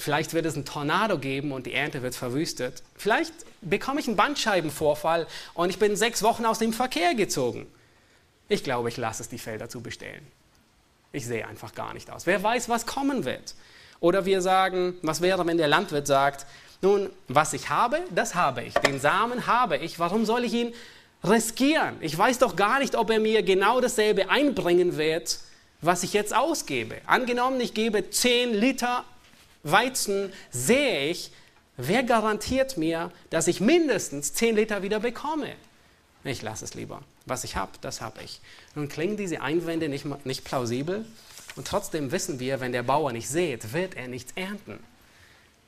Vielleicht wird es einen Tornado geben und die Ernte wird verwüstet. Vielleicht bekomme ich einen Bandscheibenvorfall und ich bin sechs Wochen aus dem Verkehr gezogen. Ich glaube, ich lasse es die Felder zu bestellen. Ich sehe einfach gar nicht aus. Wer weiß, was kommen wird. Oder wir sagen, was wäre, wenn der Landwirt sagt, nun, was ich habe, das habe ich. Den Samen habe ich. Warum soll ich ihn riskieren? Ich weiß doch gar nicht, ob er mir genau dasselbe einbringen wird, was ich jetzt ausgebe. Angenommen, ich gebe 10 Liter Weizen sehe ich, wer garantiert mir, dass ich mindestens 10 Liter wieder bekomme? Ich lasse es lieber. Was ich habe, das habe ich. Nun klingen diese Einwände nicht, nicht plausibel und trotzdem wissen wir, wenn der Bauer nicht sät, wird er nichts ernten.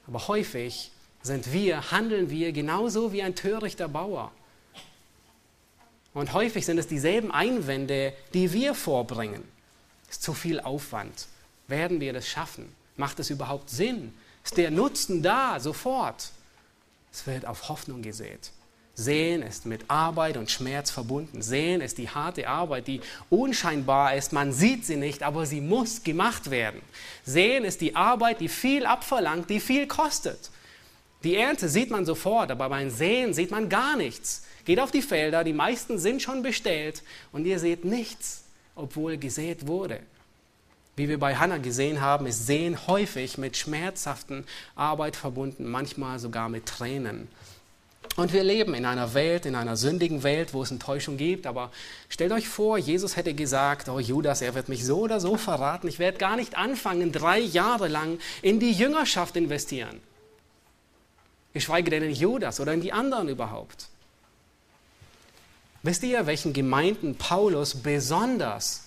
Aber häufig sind wir, handeln wir genauso wie ein törichter Bauer. Und häufig sind es dieselben Einwände, die wir vorbringen. Es ist zu viel Aufwand. Werden wir das schaffen? Macht es überhaupt Sinn? Ist der Nutzen da sofort? Es wird auf Hoffnung gesät. Sehen ist mit Arbeit und Schmerz verbunden. Sehen ist die harte Arbeit, die unscheinbar ist. Man sieht sie nicht, aber sie muss gemacht werden. Sehen ist die Arbeit, die viel abverlangt, die viel kostet. Die Ernte sieht man sofort, aber beim Sehen sieht man gar nichts. Geht auf die Felder, die meisten sind schon bestellt und ihr seht nichts, obwohl gesät wurde. Wie wir bei Hannah gesehen haben, ist Sehen häufig mit schmerzhaften Arbeit verbunden, manchmal sogar mit Tränen. Und wir leben in einer Welt, in einer sündigen Welt, wo es Enttäuschung gibt. Aber stellt euch vor, Jesus hätte gesagt, oh Judas, er wird mich so oder so verraten. Ich werde gar nicht anfangen, drei Jahre lang in die Jüngerschaft investieren. Geschweige denn in Judas oder in die anderen überhaupt. Wisst ihr, welchen Gemeinden Paulus besonders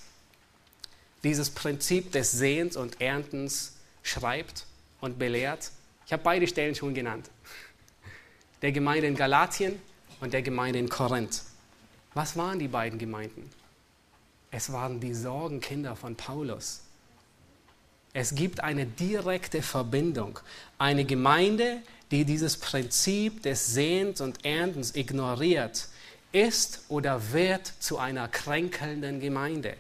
dieses Prinzip des Sehens und Erntens schreibt und belehrt. Ich habe beide Stellen schon genannt. Der Gemeinde in Galatien und der Gemeinde in Korinth. Was waren die beiden Gemeinden? Es waren die Sorgenkinder von Paulus. Es gibt eine direkte Verbindung. Eine Gemeinde, die dieses Prinzip des Sehens und Erntens ignoriert, ist oder wird zu einer kränkelnden Gemeinde.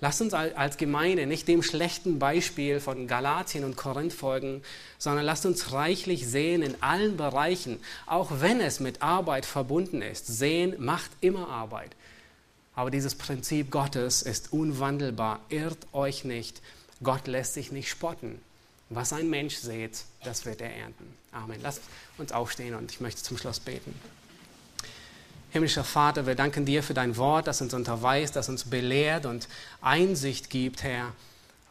Lasst uns als Gemeinde nicht dem schlechten Beispiel von Galatien und Korinth folgen, sondern lasst uns reichlich sehen in allen Bereichen, auch wenn es mit Arbeit verbunden ist. Sehen macht immer Arbeit. Aber dieses Prinzip Gottes ist unwandelbar. Irrt euch nicht. Gott lässt sich nicht spotten. Was ein Mensch sät, das wird er ernten. Amen. Lasst uns aufstehen und ich möchte zum Schluss beten. Himmlischer Vater, wir danken dir für dein Wort, das uns unterweist, das uns belehrt und Einsicht gibt, Herr.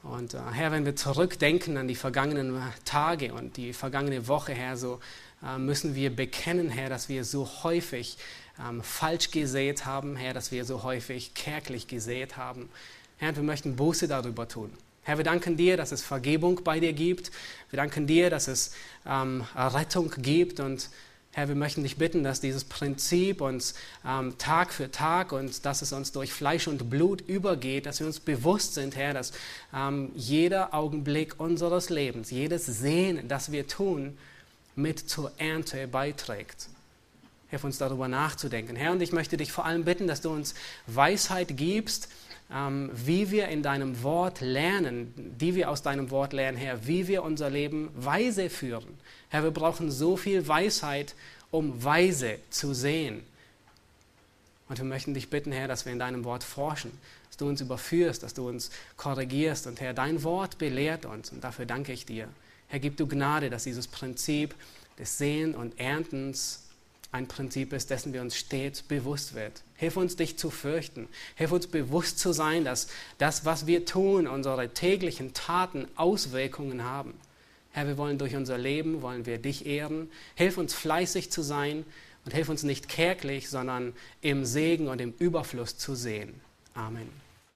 Und äh, Herr, wenn wir zurückdenken an die vergangenen Tage und die vergangene Woche, Herr, so äh, müssen wir bekennen, Herr, dass wir so häufig ähm, falsch gesät haben, Herr, dass wir so häufig kärglich gesät haben. Herr, wir möchten Buße darüber tun. Herr, wir danken dir, dass es Vergebung bei dir gibt. Wir danken dir, dass es ähm, Rettung gibt und Herr, wir möchten dich bitten, dass dieses Prinzip uns ähm, Tag für Tag und dass es uns durch Fleisch und Blut übergeht, dass wir uns bewusst sind, Herr, dass ähm, jeder Augenblick unseres Lebens, jedes Sehen, das wir tun, mit zur Ernte beiträgt. Hilf uns darüber nachzudenken. Herr, und ich möchte dich vor allem bitten, dass du uns Weisheit gibst, ähm, wie wir in deinem Wort lernen, die wir aus deinem Wort lernen, Herr, wie wir unser Leben weise führen. Herr, wir brauchen so viel Weisheit, um weise zu sehen. Und wir möchten dich bitten, Herr, dass wir in deinem Wort forschen, dass du uns überführst, dass du uns korrigierst. Und Herr, dein Wort belehrt uns und dafür danke ich dir. Herr, gib du Gnade, dass dieses Prinzip des Sehen und Erntens ein Prinzip ist, dessen wir uns stets bewusst wird. Hilf uns, dich zu fürchten. Hilf uns bewusst zu sein, dass das, was wir tun, unsere täglichen Taten Auswirkungen haben. Herr, wir wollen durch unser Leben, wollen wir dich ehren. Hilf uns fleißig zu sein und hilf uns nicht kärglich, sondern im Segen und im Überfluss zu sehen. Amen.